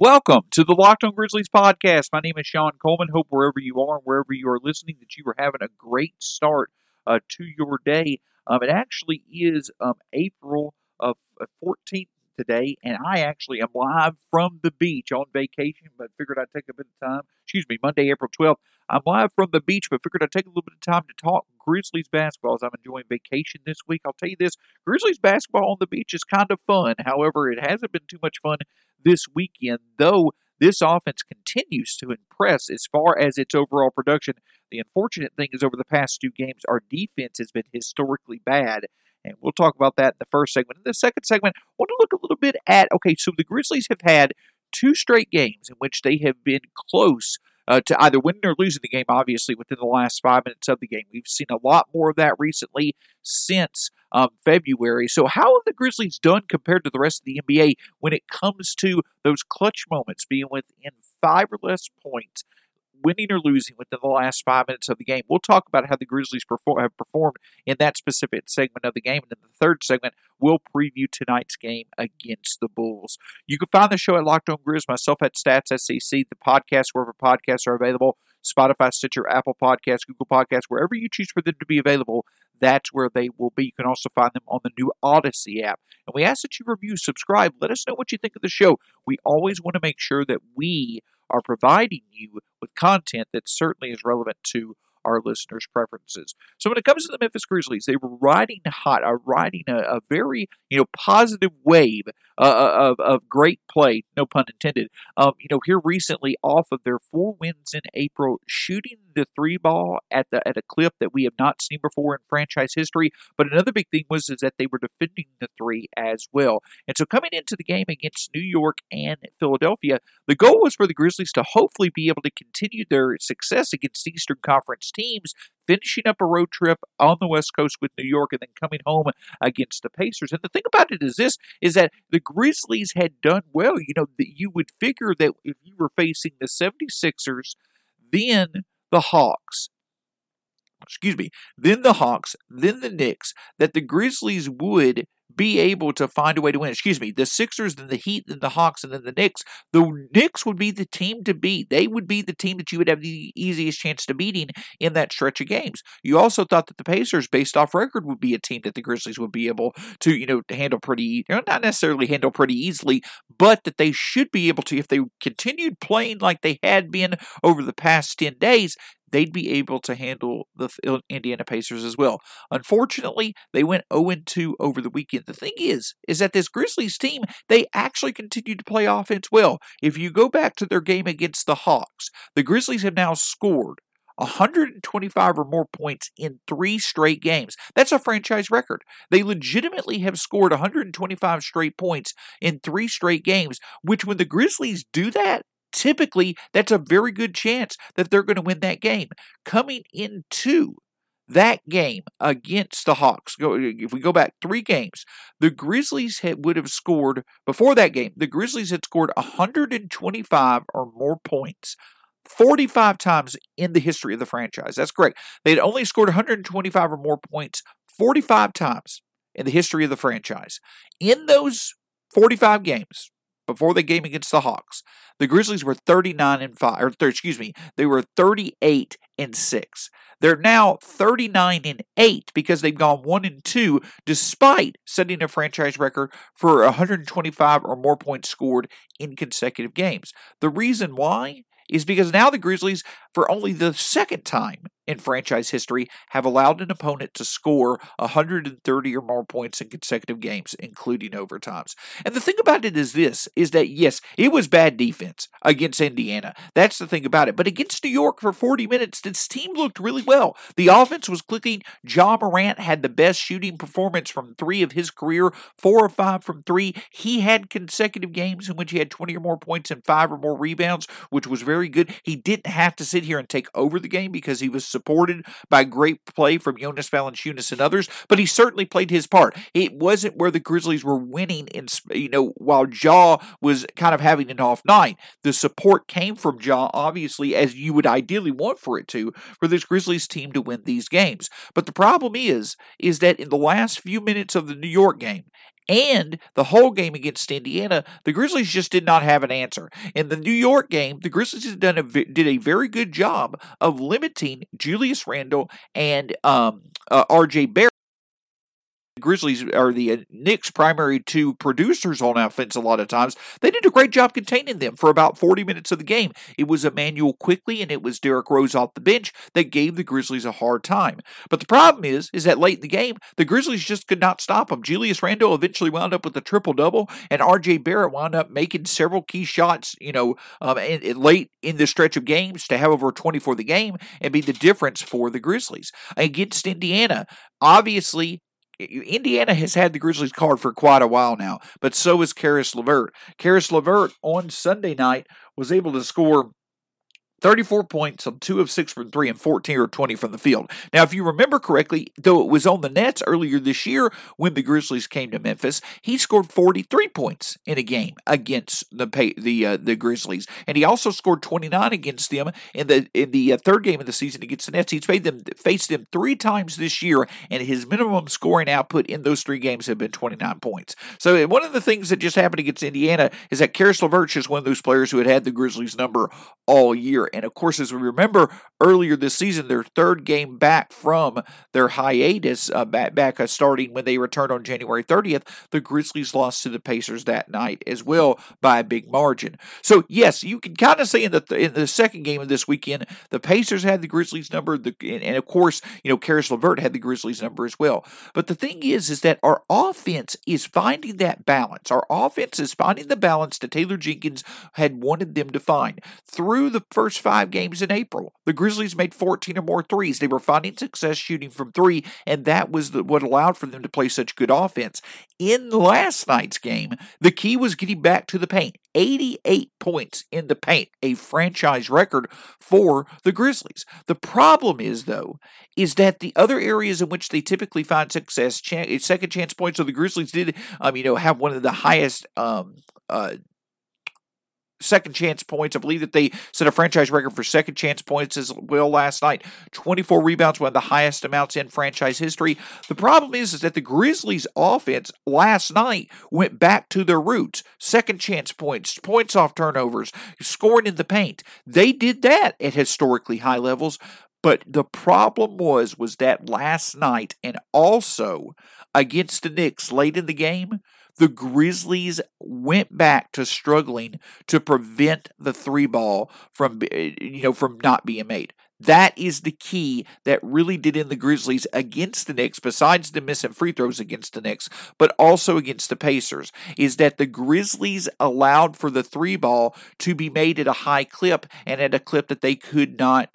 Welcome to the Locked On Grizzlies podcast. My name is Shawn Coleman. Hope wherever you are wherever you are listening that you are having a great start uh, to your day. Um, it actually is um, April of uh, 14th today, and I actually am live from the beach on vacation, but figured I'd take a bit of time. Excuse me, Monday, April 12th. I'm live from the beach, but figured I'd take a little bit of time to talk Grizzlies basketball as I'm enjoying vacation this week. I'll tell you this Grizzlies basketball on the beach is kind of fun. However, it hasn't been too much fun this weekend, though this offense continues to impress as far as its overall production. The unfortunate thing is, over the past two games, our defense has been historically bad. And we'll talk about that in the first segment. In the second segment, I want to look a little bit at okay, so the Grizzlies have had two straight games in which they have been close uh, to either winning or losing the game, obviously, within the last five minutes of the game. We've seen a lot more of that recently since um, February. So, how have the Grizzlies done compared to the rest of the NBA when it comes to those clutch moments, being within five or less points? Winning or losing within the last five minutes of the game. We'll talk about how the Grizzlies perform, have performed in that specific segment of the game. And in the third segment, we'll preview tonight's game against the Bulls. You can find the show at Locked On Grizz, myself at Stats SEC, the podcast wherever podcasts are available, Spotify, Stitcher, Apple Podcasts, Google Podcasts, wherever you choose for them to be available. That's where they will be. You can also find them on the new Odyssey app. And we ask that you review, subscribe, let us know what you think of the show. We always want to make sure that we are providing you with content that certainly is relevant to our listeners' preferences. So when it comes to the Memphis Grizzlies, they were riding hot, are riding a, a, very you know positive wave uh, uh, of, of great play, no pun intended. Um, you know here recently, off of their four wins in April, shooting the three ball at the at a clip that we have not seen before in franchise history. But another big thing was is that they were defending the three as well. And so coming into the game against New York and Philadelphia, the goal was for the Grizzlies to hopefully be able to continue their success against Eastern Conference teams, finishing up a road trip on the West Coast with New York and then coming home against the Pacers. And the thing about it is this is that the Grizzlies had done well. You know, you would figure that if you were facing the 76ers, then the Hawks, excuse me, then the Hawks, then the Knicks, that the Grizzlies would be able to find a way to win. Excuse me, the Sixers, then the Heat, then the Hawks, and then the Knicks. The Knicks would be the team to beat. They would be the team that you would have the easiest chance to beating in that stretch of games. You also thought that the Pacers, based off record, would be a team that the Grizzlies would be able to, you know, handle pretty, you know, not necessarily handle pretty easily, but that they should be able to, if they continued playing like they had been over the past 10 days, they'd be able to handle the uh, Indiana Pacers as well. Unfortunately, they went 0-2 over the weekend. The thing is, is that this Grizzlies team, they actually continue to play offense well. If you go back to their game against the Hawks, the Grizzlies have now scored 125 or more points in three straight games. That's a franchise record. They legitimately have scored 125 straight points in three straight games, which when the Grizzlies do that, typically that's a very good chance that they're going to win that game. Coming into that game against the Hawks, if we go back three games, the Grizzlies had, would have scored, before that game, the Grizzlies had scored 125 or more points 45 times in the history of the franchise. That's great. They had only scored 125 or more points 45 times in the history of the franchise. In those 45 games, before the game against the Hawks, the Grizzlies were 39 and 5 or excuse me, they were 38 and 6. They're now 39 and 8 because they've gone 1 and 2 despite setting a franchise record for 125 or more points scored in consecutive games. The reason why is because now the Grizzlies, for only the second time in franchise history, have allowed an opponent to score 130 or more points in consecutive games, including overtimes. And the thing about it is this is that yes, it was bad defense against Indiana. That's the thing about it. But against New York for 40 minutes, this team looked really well. The offense was clicking. Ja Morant had the best shooting performance from three of his career, four or five from three. He had consecutive games in which he had 20 or more points and five or more rebounds, which was very good. He didn't have to sit here and take over the game because he was supported by great play from Jonas Valanciunas and others, but he certainly played his part. It wasn't where the Grizzlies were winning, in, you know, while Ja was kind of having an off night. The support came from Ja, obviously, as you would ideally want for it to, for this Grizzlies team to win these games. But the problem is, is that in the last few minutes of the New York game, And the whole game against Indiana, the Grizzlies just did not have an answer. In the New York game, the Grizzlies done a, did a very good job of limiting Julius Randle and um, uh, R.J. Barrett. Grizzlies are the uh, Knicks' primary two producers on offense a lot of times. They did a great job containing them for about 40 minutes of the game. It was Immanuel Quickley and it was Derrick Rose off the bench that gave the Grizzlies a hard time. But the problem is, is that late in the game, the Grizzlies just could not stop them. Julius Randle eventually wound up with a triple double, and R.J. Barrett wound up making several key shots, you know, um, in, in late in the stretch of games to have over 20 for the game and be the difference for the Grizzlies. Against Indiana, obviously Indiana has had the Grizzlies card for quite a while now, but so is Caris LeVert. Caris LeVert on Sunday night was able to score 34 points on 2 of 6 from 3 and 14 or 20 from the field. Now, if you remember correctly, though it was on the Nets earlier this year when the Grizzlies came to Memphis, he scored 43 points in a game against the the uh, the Grizzlies, and he also scored 29 against them in the in the uh, third game of the season against the Nets. He's faced them faced them 3 times this year, and his minimum scoring output in those 3 games have been 29 points. So, one of the things that just happened against Indiana is that Caris LeVert is one of those players who had had the Grizzlies number all year and of course, as we remember earlier this season, their third game back from their hiatus, uh, back, back uh, starting when they returned on January 30th, the Grizzlies lost to the Pacers that night as well by a big margin. So, yes, you can kind of say in the in the second game of this weekend, the Pacers had the Grizzlies number, the, and, and of course, you know, Caris LeVert had the Grizzlies number as well. But the thing is, is that our offense is finding that balance. Our offense is finding the balance that Taylor Jenkins had wanted them to find through the first five games in April. The Grizzlies made 14 or more threes. They were finding success shooting from three, and that was the, what allowed for them to play such good offense. In last night's game, the key was getting back to the paint. 88 points in the paint, a franchise record for the Grizzlies. The problem is, though, is that the other areas in which they typically find success, second chance points, so the Grizzlies did, um, you know, have one of the highest um, uh, second chance points. I believe that they set a franchise record for second chance points as well last night. 24 rebounds, one of the highest amounts in franchise history. The problem is, is that the Grizzlies offense last night went back to their roots. Second chance points, points off turnovers, scoring in the paint. They did that at historically high levels. But the problem was was that last night and also against the Knicks late in the game, the Grizzlies went back to struggling to prevent the three ball from eh, you know from not being made. That is the key that really did in the Grizzlies against the Knicks, besides the missing free throws against the Knicks, but also against the Pacers, is that the Grizzlies allowed for the three ball to be made at a high clip and at a clip that they could not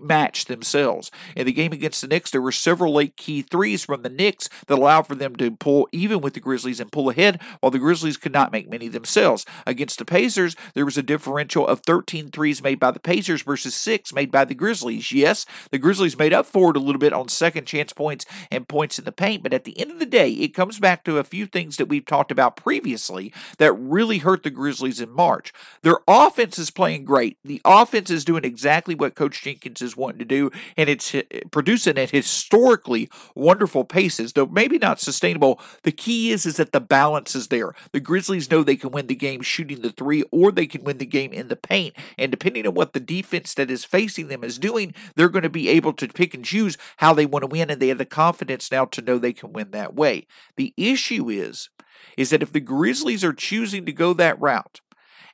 match themselves. In the game against the Knicks, there were several late key threes from the Knicks that allowed for them to pull even with the Grizzlies and pull ahead, while the Grizzlies could not make many themselves. Against the Pacers, there was a differential of 13 threes made by the Pacers versus six made by the Grizzlies. Yes, the Grizzlies made up for it a little bit on second chance points and points in the paint, but at the end of the day, it comes back to a few things that we've talked about previously that really hurt the Grizzlies in March. Their offense is playing great. The offense is doing exactly what Coach Jenkins is wanting to do, and it's uh, producing at historically wonderful paces, though maybe not sustainable. The key is is that the balance is there. The Grizzlies know they can win the game shooting the three, or they can win the game in the paint, and depending on what the defense that is facing them is doing, they're going to be able to pick and choose how they want to win, and they have the confidence now to know they can win that way. The issue is is that if the Grizzlies are choosing to go that route,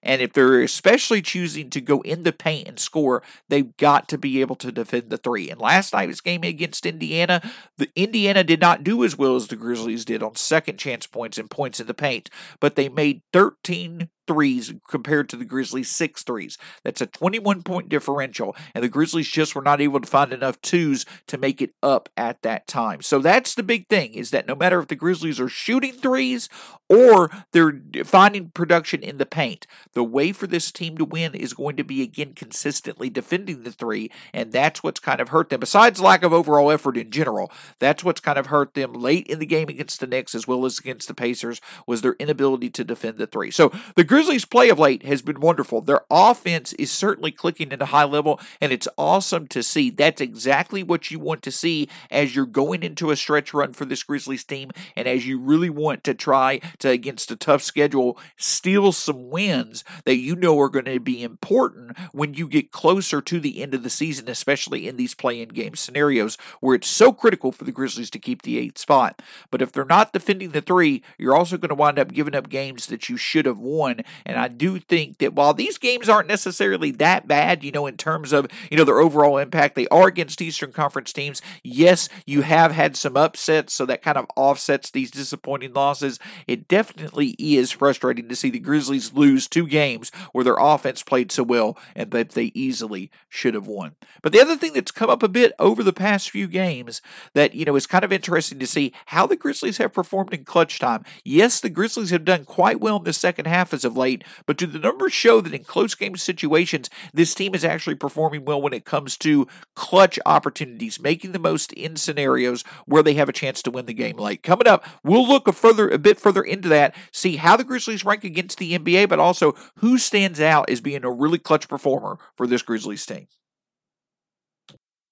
and if they're especially choosing to go in the paint and score, they've got to be able to defend the three. And last night's game against Indiana, the Indiana did not do as well as the Grizzlies did on second chance points and points in the paint, but they made 13 threes compared to the Grizzlies' six threes. That's a 21 point differential, and the Grizzlies just were not able to find enough twos to make it up at that time. So that's the big thing is that no matter if the Grizzlies are shooting threes or they're finding production in the paint, the way for this team to win is going to be again consistently defending the three, and that's what's kind of hurt them. Besides lack of overall effort in general, that's what's kind of hurt them late in the game against the Knicks as well as against the Pacers was their inability to defend the three. So the Grizzlies' play of late has been wonderful. Their offense is certainly clicking into high level, and it's awesome to see. That's exactly what you want to see as you're going into a stretch run for this Grizzlies team, and as you really want to try to, against a tough schedule, steal some wins that you know are going to be important when you get closer to the end of the season, especially in these play-in game scenarios where it's so critical for the Grizzlies to keep the eighth spot. But if they're not defending the three, you're also going to wind up giving up games that you should have won. And I do think that while these games aren't necessarily that bad, you know, in terms of, you know, their overall impact, they are against Eastern Conference teams. Yes, you have had some upsets, so that kind of offsets these disappointing losses. It definitely is frustrating to see the Grizzlies lose two games where their offense played so well and that they easily should have won. But the other thing that's come up a bit over the past few games that, you know, is kind of interesting to see how the Grizzlies have performed in clutch time. Yes, the Grizzlies have done quite well in the second half as of late, but do the numbers show that in close game situations, this team is actually performing well when it comes to clutch opportunities, making the most in scenarios where they have a chance to win the game late. Coming up, we'll look a further a bit further into that, see how the Grizzlies rank against the NBA, but also who stands out as being a really clutch performer for this Grizzlies team.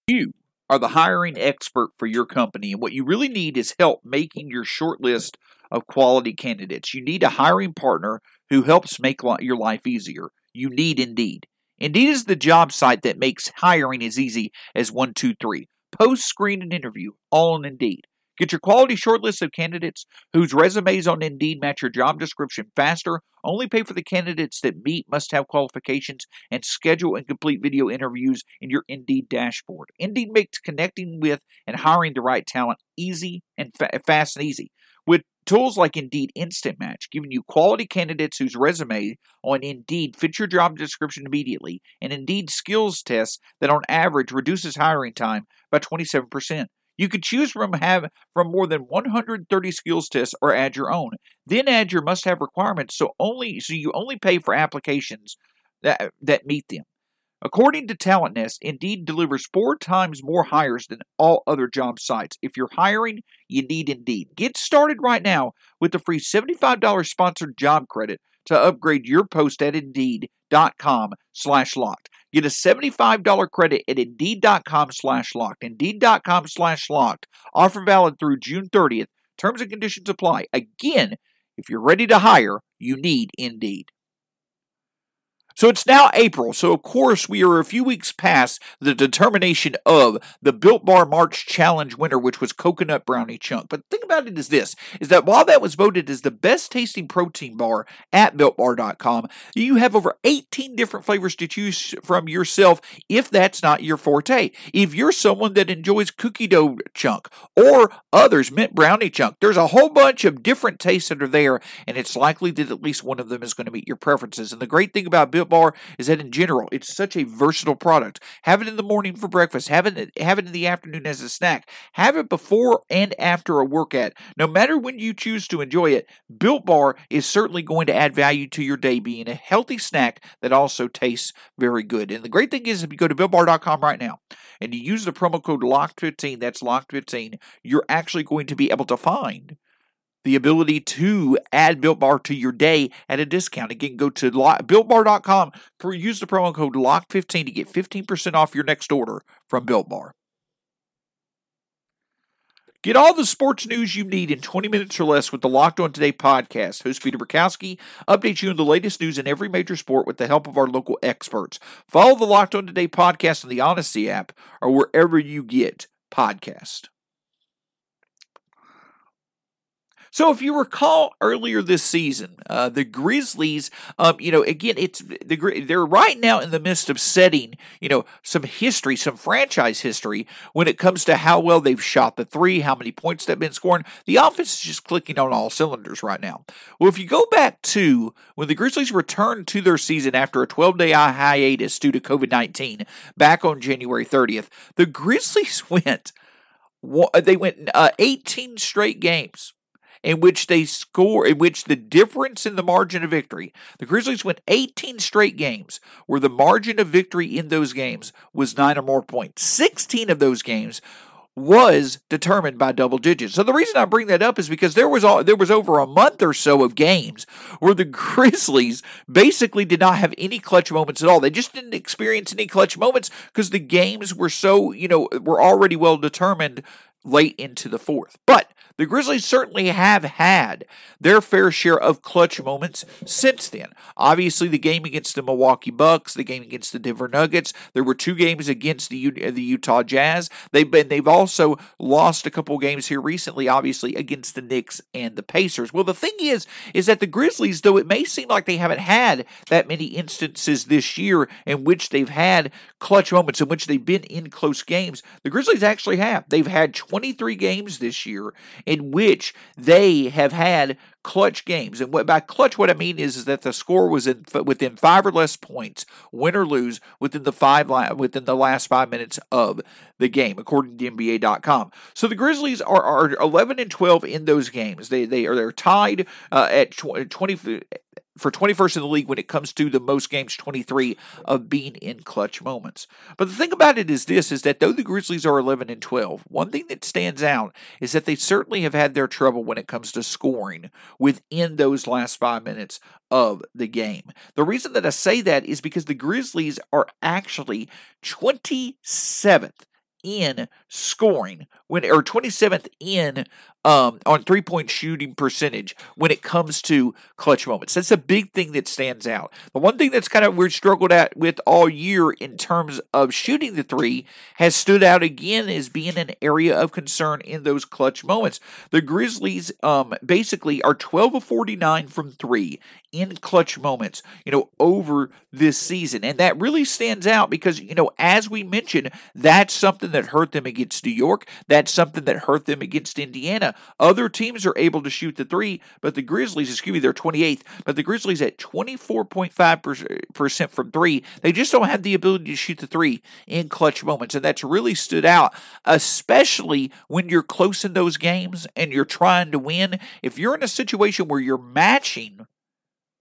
You are the hiring expert for your company, and what you really need is help making your short list of quality candidates. You need a hiring partner who helps make your life easier. You need Indeed. Indeed is the job site that makes hiring as easy as one, two, three. Post, screen, and interview, all on Indeed. Get your quality shortlist of candidates whose resumes on Indeed match your job description faster. Only pay for the candidates that meet must have qualifications and schedule and complete video interviews in your Indeed dashboard. Indeed makes connecting with and hiring the right talent easy and fa- fast and easy. Tools like Indeed Instant Match, giving you quality candidates whose resume on Indeed fits your job description immediately, and Indeed skills tests that on average reduces hiring time by 27%. You could choose from have from more than 130 skills tests or add your own. Then add your must-have requirements so only so you only pay for applications that that meet them. According to TalentNest, Indeed delivers four times more hires than all other job sites. If you're hiring, you need Indeed. Get started right now with the free $75 sponsored job credit to upgrade your post at Indeed.com slash locked. Get a $75 credit at Indeed.com slash locked. Indeed.com slash locked. Offer valid through June 30th. Terms and conditions apply. Again, if you're ready to hire, you need Indeed. So it's now April, so of course we are a few weeks past the determination of the Built Bar March Challenge winner, which was Coconut Brownie Chunk. But the thing about it is this, is that while that was voted as the best tasting protein bar at BuiltBar.com, you have over 18 different flavors to choose from yourself if that's not your forte. If you're someone that enjoys cookie dough chunk or others, mint brownie chunk, there's a whole bunch of different tastes that are there, and it's likely that at least one of them is going to meet your preferences. And the great thing about Built Bar is that in general, it's such a versatile product. Have it in the morning for breakfast, have it, have it in the afternoon as a snack, have it before and after a workout. No matter when you choose to enjoy it, Built Bar is certainly going to add value to your day, being a healthy snack that also tastes very good. And the great thing is, if you go to BuiltBar.com right now and you use the promo code LOCKED15, that's LOCKED15, you're actually going to be able to find the ability to add Built Bar to your day at a discount. Again, go to BuiltBar.com, for, use the promo code LOCK15 to get 15% off your next order from Built Bar. Get all the sports news you need in 20 minutes or less with the Locked On Today podcast. Host Peter Bukowski updates you on the latest news in every major sport with the help of our local experts. Follow the Locked On Today podcast on the Odyssey app or wherever you get podcast. So, if you recall earlier this season, uh, the Grizzlies, um, you know, again, it's the they're right now in the midst of setting, you know, some history, some franchise history when it comes to how well they've shot the three, how many points they've been scoring. The offense is just clicking on all cylinders right now. Well, if you go back to when the Grizzlies returned to their season after a 12 day hiatus due to COVID 19 back on January 30th, the Grizzlies went. They went uh, 18 straight games in which they score, in which the difference in the margin of victory, the Grizzlies went 18 straight games where the margin of victory in those games was nine or more points. 16 of those games was determined by double digits. So the reason I bring that up is because there was all, there was over a month or so of games where the Grizzlies basically did not have any clutch moments at all. They just didn't experience any clutch moments because the games were so, you know, were already well determined late into the fourth. But the Grizzlies certainly have had their fair share of clutch moments since then. Obviously, the game against the Milwaukee Bucks, the game against the Denver Nuggets. There were two games against the the Utah Jazz. They've been they've also lost a couple games here recently, obviously against the Knicks and the Pacers. Well, the thing is, is that the Grizzlies, though it may seem like they haven't had that many instances this year in which they've had clutch moments in which they've been in close games, the Grizzlies actually have. They've had 23 games this year in which they have had clutch games. And what, by clutch, what I mean is, is that the score was in, within five or less points, win or lose, within the five within the last five minutes of the game, according to NBA.com. So the Grizzlies are, are 11 and 12 in those games. They they are they're tied uh, at 20 for 21st in the league when it comes to the most games 23 of being in clutch moments. But the thing about it is this is that though the Grizzlies are 11 and 12, one thing that stands out is that they certainly have had their trouble when it comes to scoring within those last 5 minutes of the game. The reason that I say that is because the Grizzlies are actually 27th in scoring when or 27th in um, on three point shooting percentage when it comes to clutch moments. That's a big thing that stands out. The one thing that's kind of we've struggled at with all year in terms of shooting the three has stood out again as being an area of concern in those clutch moments. The Grizzlies um, basically are 12 of 49 from three in clutch moments, you know, over this season. And that really stands out because, you know, as we mentioned, that's something that hurt them against New York. That's something that hurt them against Indiana. Other teams are able to shoot the three, but the Grizzlies, excuse me, they're 28th, but the Grizzlies at 24.5% from three. They just don't have the ability to shoot the three in clutch moments. And that's really stood out, especially when you're close in those games and you're trying to win. If you're in a situation where you're matching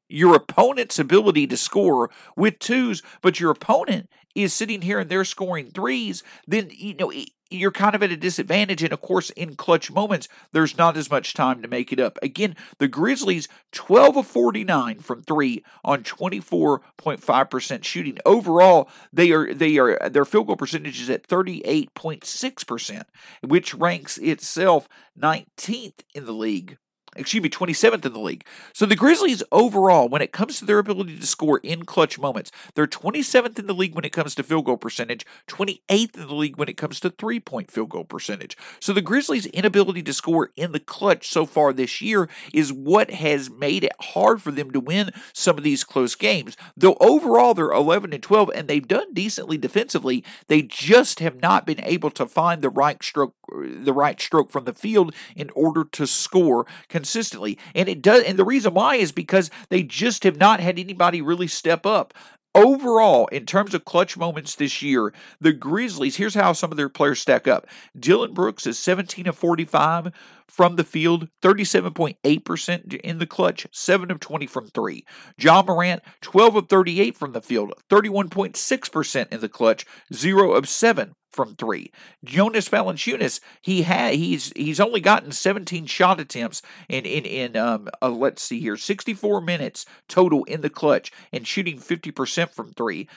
your opponent's ability to score with twos, but your opponent is sitting here and they're scoring threes, then you know you're kind of at a disadvantage. And of course, in clutch moments, there's not as much time to make it up. Again, the Grizzlies 12 of 49 from three on 24.5% shooting. Overall, they are they are their field goal percentage is at 38.6%, which ranks itself 19th in the league excuse me, 27th in the league. So the Grizzlies overall, when it comes to their ability to score in clutch moments, they're 27th in the league when it comes to field goal percentage, 28th in the league when it comes to three point field goal percentage. So the Grizzlies' inability to score in the clutch so far this year is what has made it hard for them to win some of these close games. Though overall they're 11 and 12 and they've done decently defensively, they just have not been able to find the right stroke the right stroke from the field in order to score consistently. And it does and the reason why is because they just have not had anybody really step up. Overall, in terms of clutch moments this year, the Grizzlies, here's how some of their players stack up. Dillon Brooks is 17 of 45 from the field, 37.8% in the clutch, 7 of 20 from 3. Ja Morant, 12 of 38 from the field, 31.6% in the clutch, 0 of 7 from three. Jonas Valanciunas, he had he's he's only gotten 17 shot attempts in in in um uh, let's see here, 64 minutes total in the clutch and shooting 50% from three.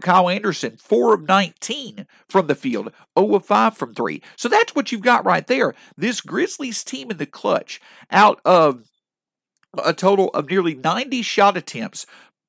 Kyle Anderson, four of 19 from the field, 0 of 5 from three. So that's what you've got right there. This Grizzlies team in the clutch, out of a total of nearly 90 shot attempts,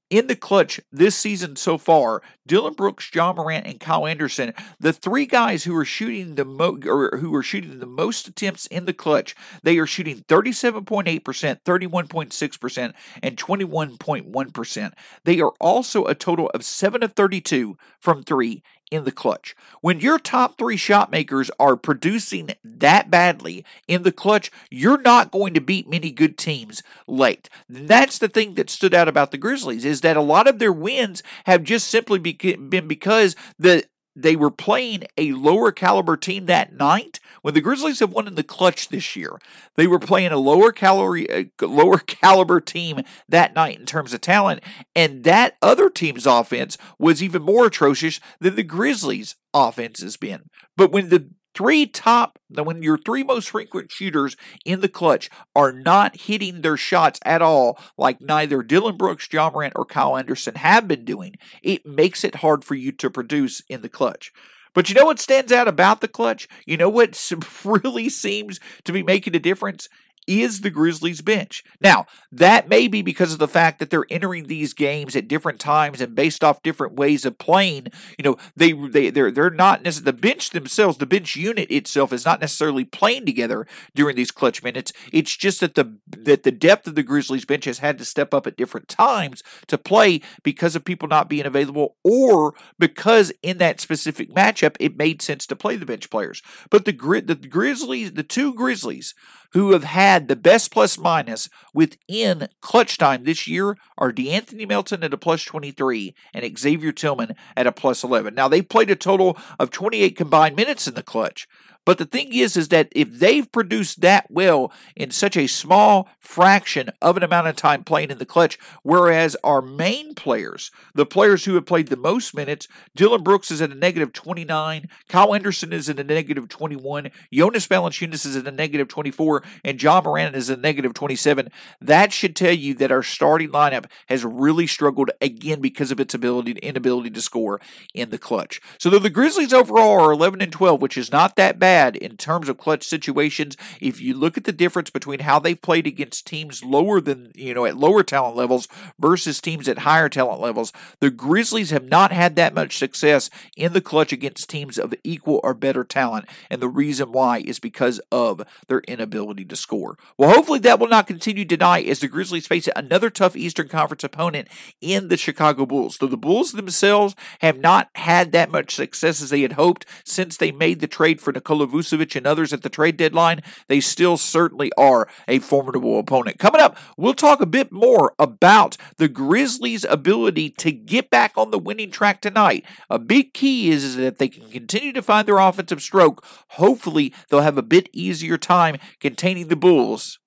in the clutch this season so far, Dillon Brooks, Ja Morant, and Kyle Anderson, the three guys who are shooting the or who are shooting the most attempts in the clutch, they are shooting 37.8%, 31.6%, and 21.1%. They are also a total of 7 of 32 from 3 in the clutch. When your top three shot makers are producing that badly in the clutch, you're not going to beat many good teams late. That's the thing that stood out about the Grizzlies is that a lot of their wins have just simply been because the they were playing a lower caliber team that night. When the Grizzlies have won in the clutch this year, they were playing a lower calorie, uh, lower caliber team that night in terms of talent, and that other team's offense was even more atrocious than the Grizzlies' offense has been. But when the three top, when your three most frequent shooters in the clutch are not hitting their shots at all, like neither Dillon Brooks, Ja Morant, or Kyle Anderson have been doing, it makes it hard for you to produce in the clutch. But you know what stands out about the clutch? You know what really seems to be making a difference? Is the Grizzlies bench. Now, that may be because of the fact that they're entering these games at different times and based off different ways of playing. You know, they they they're they're not necessarily the bench themselves, the bench unit itself is not necessarily playing together during these clutch minutes. It's just that the that the depth of the Grizzlies bench has had to step up at different times to play because of people not being available or because in that specific matchup it made sense to play the bench players. But the the Grizzlies, the two Grizzlies who have had the best plus minus within clutch time this year are DeAnthony Melton at a plus 23 and Xavier Tillman at a plus 11. Now, they played a total of 28 combined minutes in the clutch, but the thing is, is that if they've produced that well in such a small fraction of an amount of time playing in the clutch, whereas our main players, the players who have played the most minutes, Dillon Brooks is at a negative 29, Kyle Anderson is at a negative 21, Jonas Valanciunas is at a negative 24, and Ja Morant is a negative 27. That should tell you that our starting lineup has really struggled again because of its ability inability to score in the clutch. So though the Grizzlies overall are 11 and 12, which is not that bad in terms of clutch situations. If you look at the difference between how they've played against teams lower than, you know, at lower talent levels versus teams at higher talent levels, the Grizzlies have not had that much success in the clutch against teams of equal or better talent. And the reason why is because of their inability to score. Well, hopefully that will not continue tonight as the Grizzlies face another tough Eastern Conference opponent in the Chicago Bulls. So the Bulls themselves have not had that much success as they had hoped since they made the trade for Nikola Vucevic and others at the trade deadline, they still certainly are a formidable opponent. Coming up, we'll talk a bit more about the Grizzlies' ability to get back on the winning track tonight. A big key is, is that they can continue to find their offensive stroke, hopefully they'll have a bit easier time containing the Bulls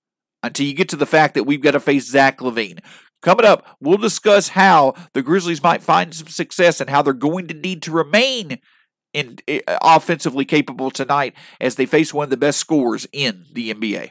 until you get to the fact that we've got to face Zach LaVine. Coming up, we'll discuss how the Grizzlies might find some success and how they're going to need to remain in, uh, offensively capable tonight as they face one of the best scorers in the NBA.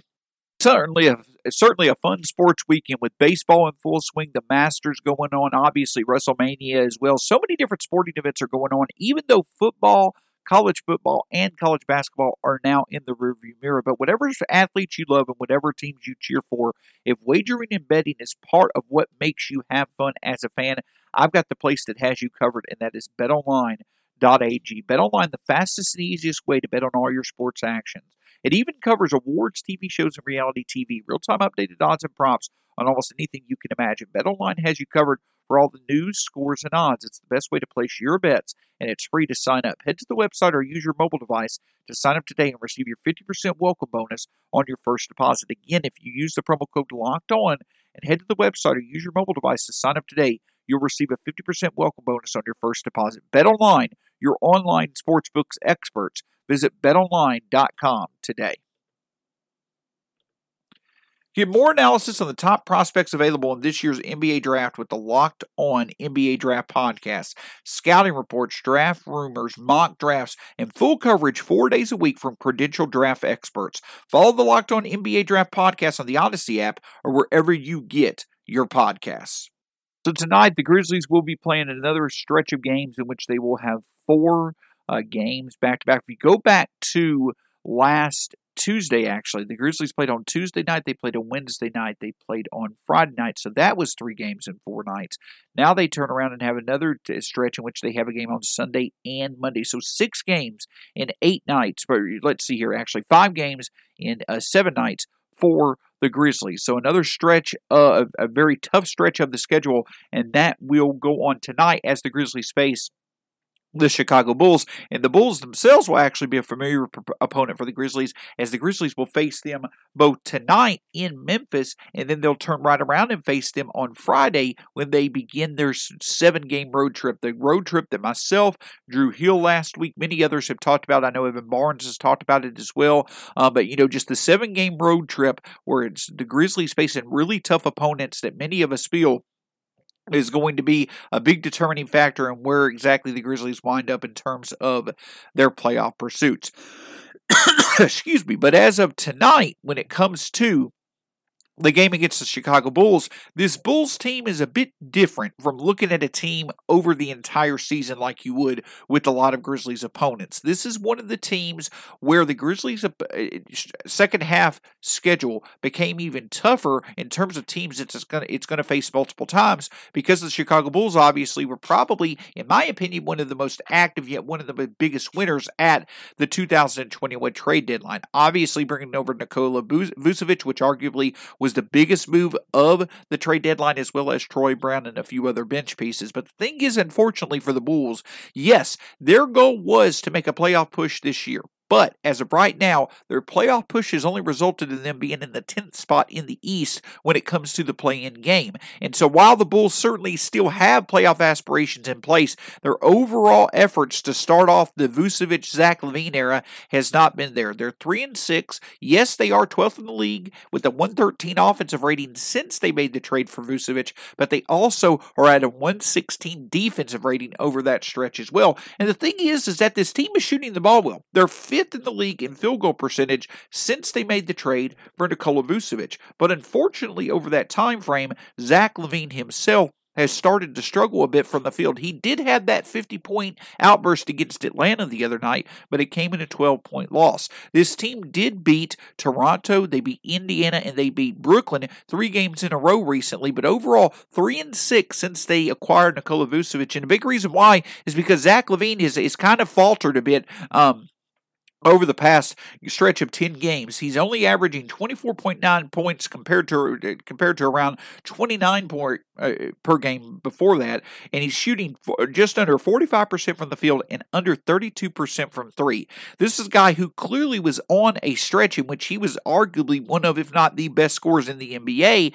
Certainly a certainly a fun sports weekend with baseball in full swing, the Masters going on, obviously WrestleMania as well. So many different sporting events are going on, even though football, college football, and college basketball are now in the rearview mirror. But whatever athletes you love and whatever teams you cheer for, if wagering and betting is part of what makes you have fun as a fan, I've got the place that has you covered, and that is BetOnline BetOnline.ag. BetOnline, the fastest and easiest way to bet on all your sports actions. It even covers awards, TV shows, and reality TV, real time updated odds and props on almost anything you can imagine. BetOnline has you covered for all the news, scores, and odds. It's the best way to place your bets, and it's free to sign up. Head to the website or use your mobile device to sign up today and receive your 50% welcome bonus on your first deposit. Again, if you use the promo code LOCKED ON and head to the website or use your mobile device to sign up today, you'll receive a 50% welcome bonus on your first deposit. Bet online your online sportsbooks experts. Visit betonline.com today. Get more analysis on the top prospects available in this year's NBA draft with the Locked On NBA Draft podcast. Scouting reports, draft rumors, mock drafts, and full coverage four days a week from credentialed draft experts. Follow the Locked On NBA Draft podcast on the Odyssey app or wherever you get your podcasts. So tonight, the Grizzlies will be playing another stretch of games in which they will have four uh, games back to back. If you go back to last Tuesday, actually, the Grizzlies played on Tuesday night, they played on Wednesday night, they played on Friday night. So that was three games in four nights. Now they turn around and have another t- stretch in which they have a game on Sunday and Monday. So six games in eight nights. But let's see here, actually, five games in uh, seven nights for the Grizzlies. So another stretch, uh, a very tough stretch of the schedule, and that will go on tonight as the Grizzlies face the Chicago Bulls. And the Bulls themselves will actually be a familiar p- opponent for the Grizzlies, as the Grizzlies will face them both tonight in Memphis, and then they'll turn right around and face them on Friday when they begin their seven game road trip. The road trip that myself, Drew Hill last week, many others have talked about. I know Evan Barnes has talked about it as well. Uh, but, you know, just the seven game road trip where it's the Grizzlies facing really tough opponents that many of us feel is going to be a big determining factor in where exactly the Grizzlies wind up in terms of their playoff pursuits. excuse me, but as of tonight, when it comes to the game against the Chicago Bulls, this Bulls team is a bit different from looking at a team over the entire season like you would with a lot of Grizzlies opponents. This is one of the teams where the Grizzlies' uh, second half schedule became even tougher in terms of teams it's going to it's going to face multiple times because the Chicago Bulls obviously were probably, in my opinion, one of the most active yet one of the biggest winners at the 2021 trade deadline. Obviously, bringing over Nikola Vucevic, which arguably was was the biggest move of the trade deadline, as well as Troy Brown and a few other bench pieces. But the thing is, unfortunately for the Bulls, yes, their goal was to make a playoff push this year. But as of right now, their playoff push has only resulted in them being in the 10th spot in the East when it comes to the play in game. And so while the Bulls certainly still have playoff aspirations in place, their overall efforts to start off the Vucevic Zach LaVine era has not been there. They're 3 and 6. Yes, they are 12th in the league with a 113 offensive rating since they made the trade for Vucevic, but they also are at a 116 defensive rating over that stretch as well. And the thing is, is that this team is shooting the ball well. They're fifth in the league in field goal percentage since they made the trade for Nikola Vucevic. But unfortunately, over that time frame, Zach LaVine himself has started to struggle a bit from the field. He did have that 50 point outburst against Atlanta the other night, but it came in a 12 point loss. This team did beat Toronto, they beat Indiana, and they beat Brooklyn three games in a row recently, but overall, three and six since they acquired Nikola Vucevic. And a big reason why is because Zach LaVine is, is kind of faltered a bit. Um, over the past stretch of 10 games he's only averaging 24.9 points compared to compared to around 29 point, uh, per game before that. And he's shooting just under 45% from the field and under 32% from 3 this is a guy who clearly was on a stretch in which he was arguably one of if not the best scorers in the NBA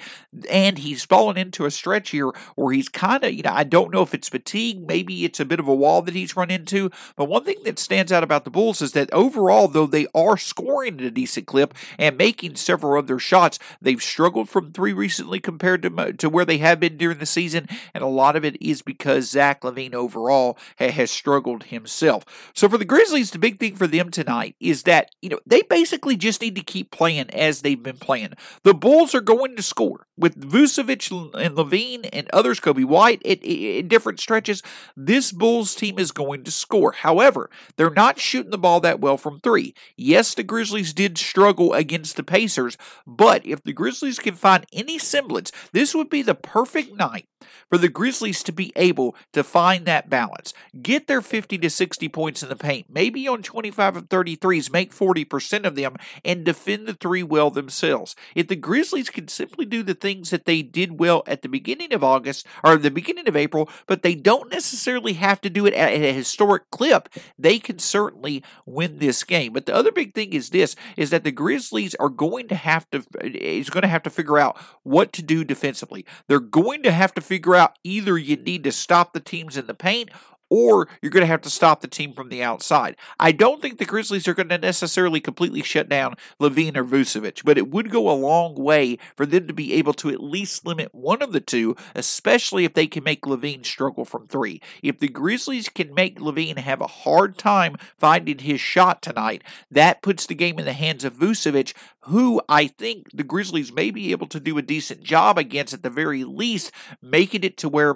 and he's fallen into a stretch here where he's kind of you know I don't know if it's fatigue maybe it's a bit of a wall that he's run into but one thing that stands out about the Bulls is that over overall, though they are scoring at a decent clip and making several of their shots, they've struggled from three recently compared to, to where they have been during the season. And a lot of it is because Zach LaVine overall ha- has struggled himself. So for the Grizzlies, the big thing for them tonight is that, you know, they basically just need to keep playing as they've been playing. The Bulls are going to score with Vucevic and LaVine and others, Coby White, in different stretches. This Bulls team is going to score. However, they're not shooting the ball that well from three. Yes, the Grizzlies did struggle against the Pacers, but if the Grizzlies can find any semblance, this would be the perfect night for the Grizzlies to be able to find that balance. Get their 50 to 60 points in the paint, maybe on 25 of 33s, make 40% of them, and defend the three well themselves. If the Grizzlies can simply do the things that they did well at the beginning of August or the beginning of April, but they don't necessarily have to do it at a historic clip, they can certainly win this this game. But the other big thing is this: is that the Grizzlies are going to have to uh, is going to have to figure out what to do defensively. They're going to have to figure out either you need to stop the teams in the paint or you're going to have to stop the team from the outside. I don't think the Grizzlies are going to necessarily completely shut down LaVine or Vucevic, but it would go a long way for them to be able to at least limit one of the two, especially if they can make LaVine struggle from three. If the Grizzlies can make LaVine have a hard time finding his shot tonight, that puts the game in the hands of Vucevic, who I think the Grizzlies may be able to do a decent job against at the very least, making it to where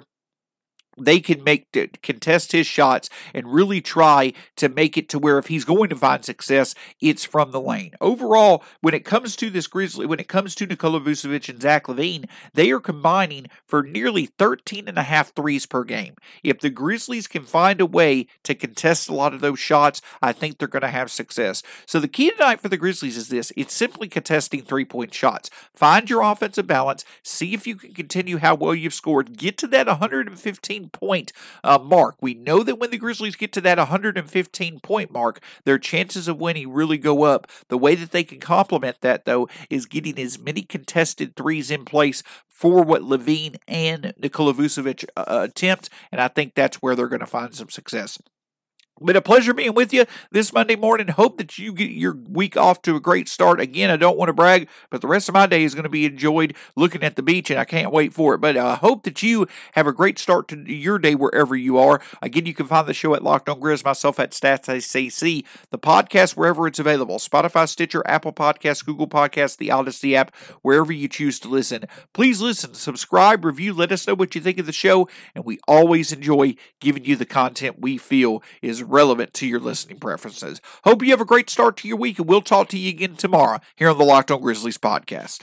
they can make contest his shots and really try to make it to where if he's going to find success, it's from the lane. Overall, when it comes to this Grizzly, when it comes to Nikola Vucevic and Zach LaVine, they are combining for nearly 13 and a half threes per game. If the Grizzlies can find a way to contest a lot of those shots, I think they're going to have success. So the key tonight for the Grizzlies is this: it's simply contesting three point shots. Find your offensive balance. See if you can continue how well you've scored. Get to that 115 point uh, mark. We know that when the Grizzlies get to that 115 point mark, their chances of winning really go up. The way that they can complement that, though, is getting as many contested threes in place for what LaVine and Nikola Vucevic uh, attempt, and I think that's where they're going to find some success. Been a pleasure being with you this Monday morning. Hope that you get your week off to a great start. Again, I don't want to brag, but the rest of my day is going to be enjoyed looking at the beach, and I can't wait for it. But I uh, hope that you have a great start to your day wherever you are. Again, you can find the show at Locked On Grizz, myself at StatsACC, the podcast wherever it's available Spotify, Stitcher, Apple Podcasts, Google Podcasts, the Odyssey app, wherever you choose to listen. Please listen, subscribe, review, let us know what you think of the show, and we always enjoy giving you the content we feel is relevant to your listening preferences. Hope you have a great start to your week, and we'll talk to you again tomorrow here on the Locked On Grizzlies podcast.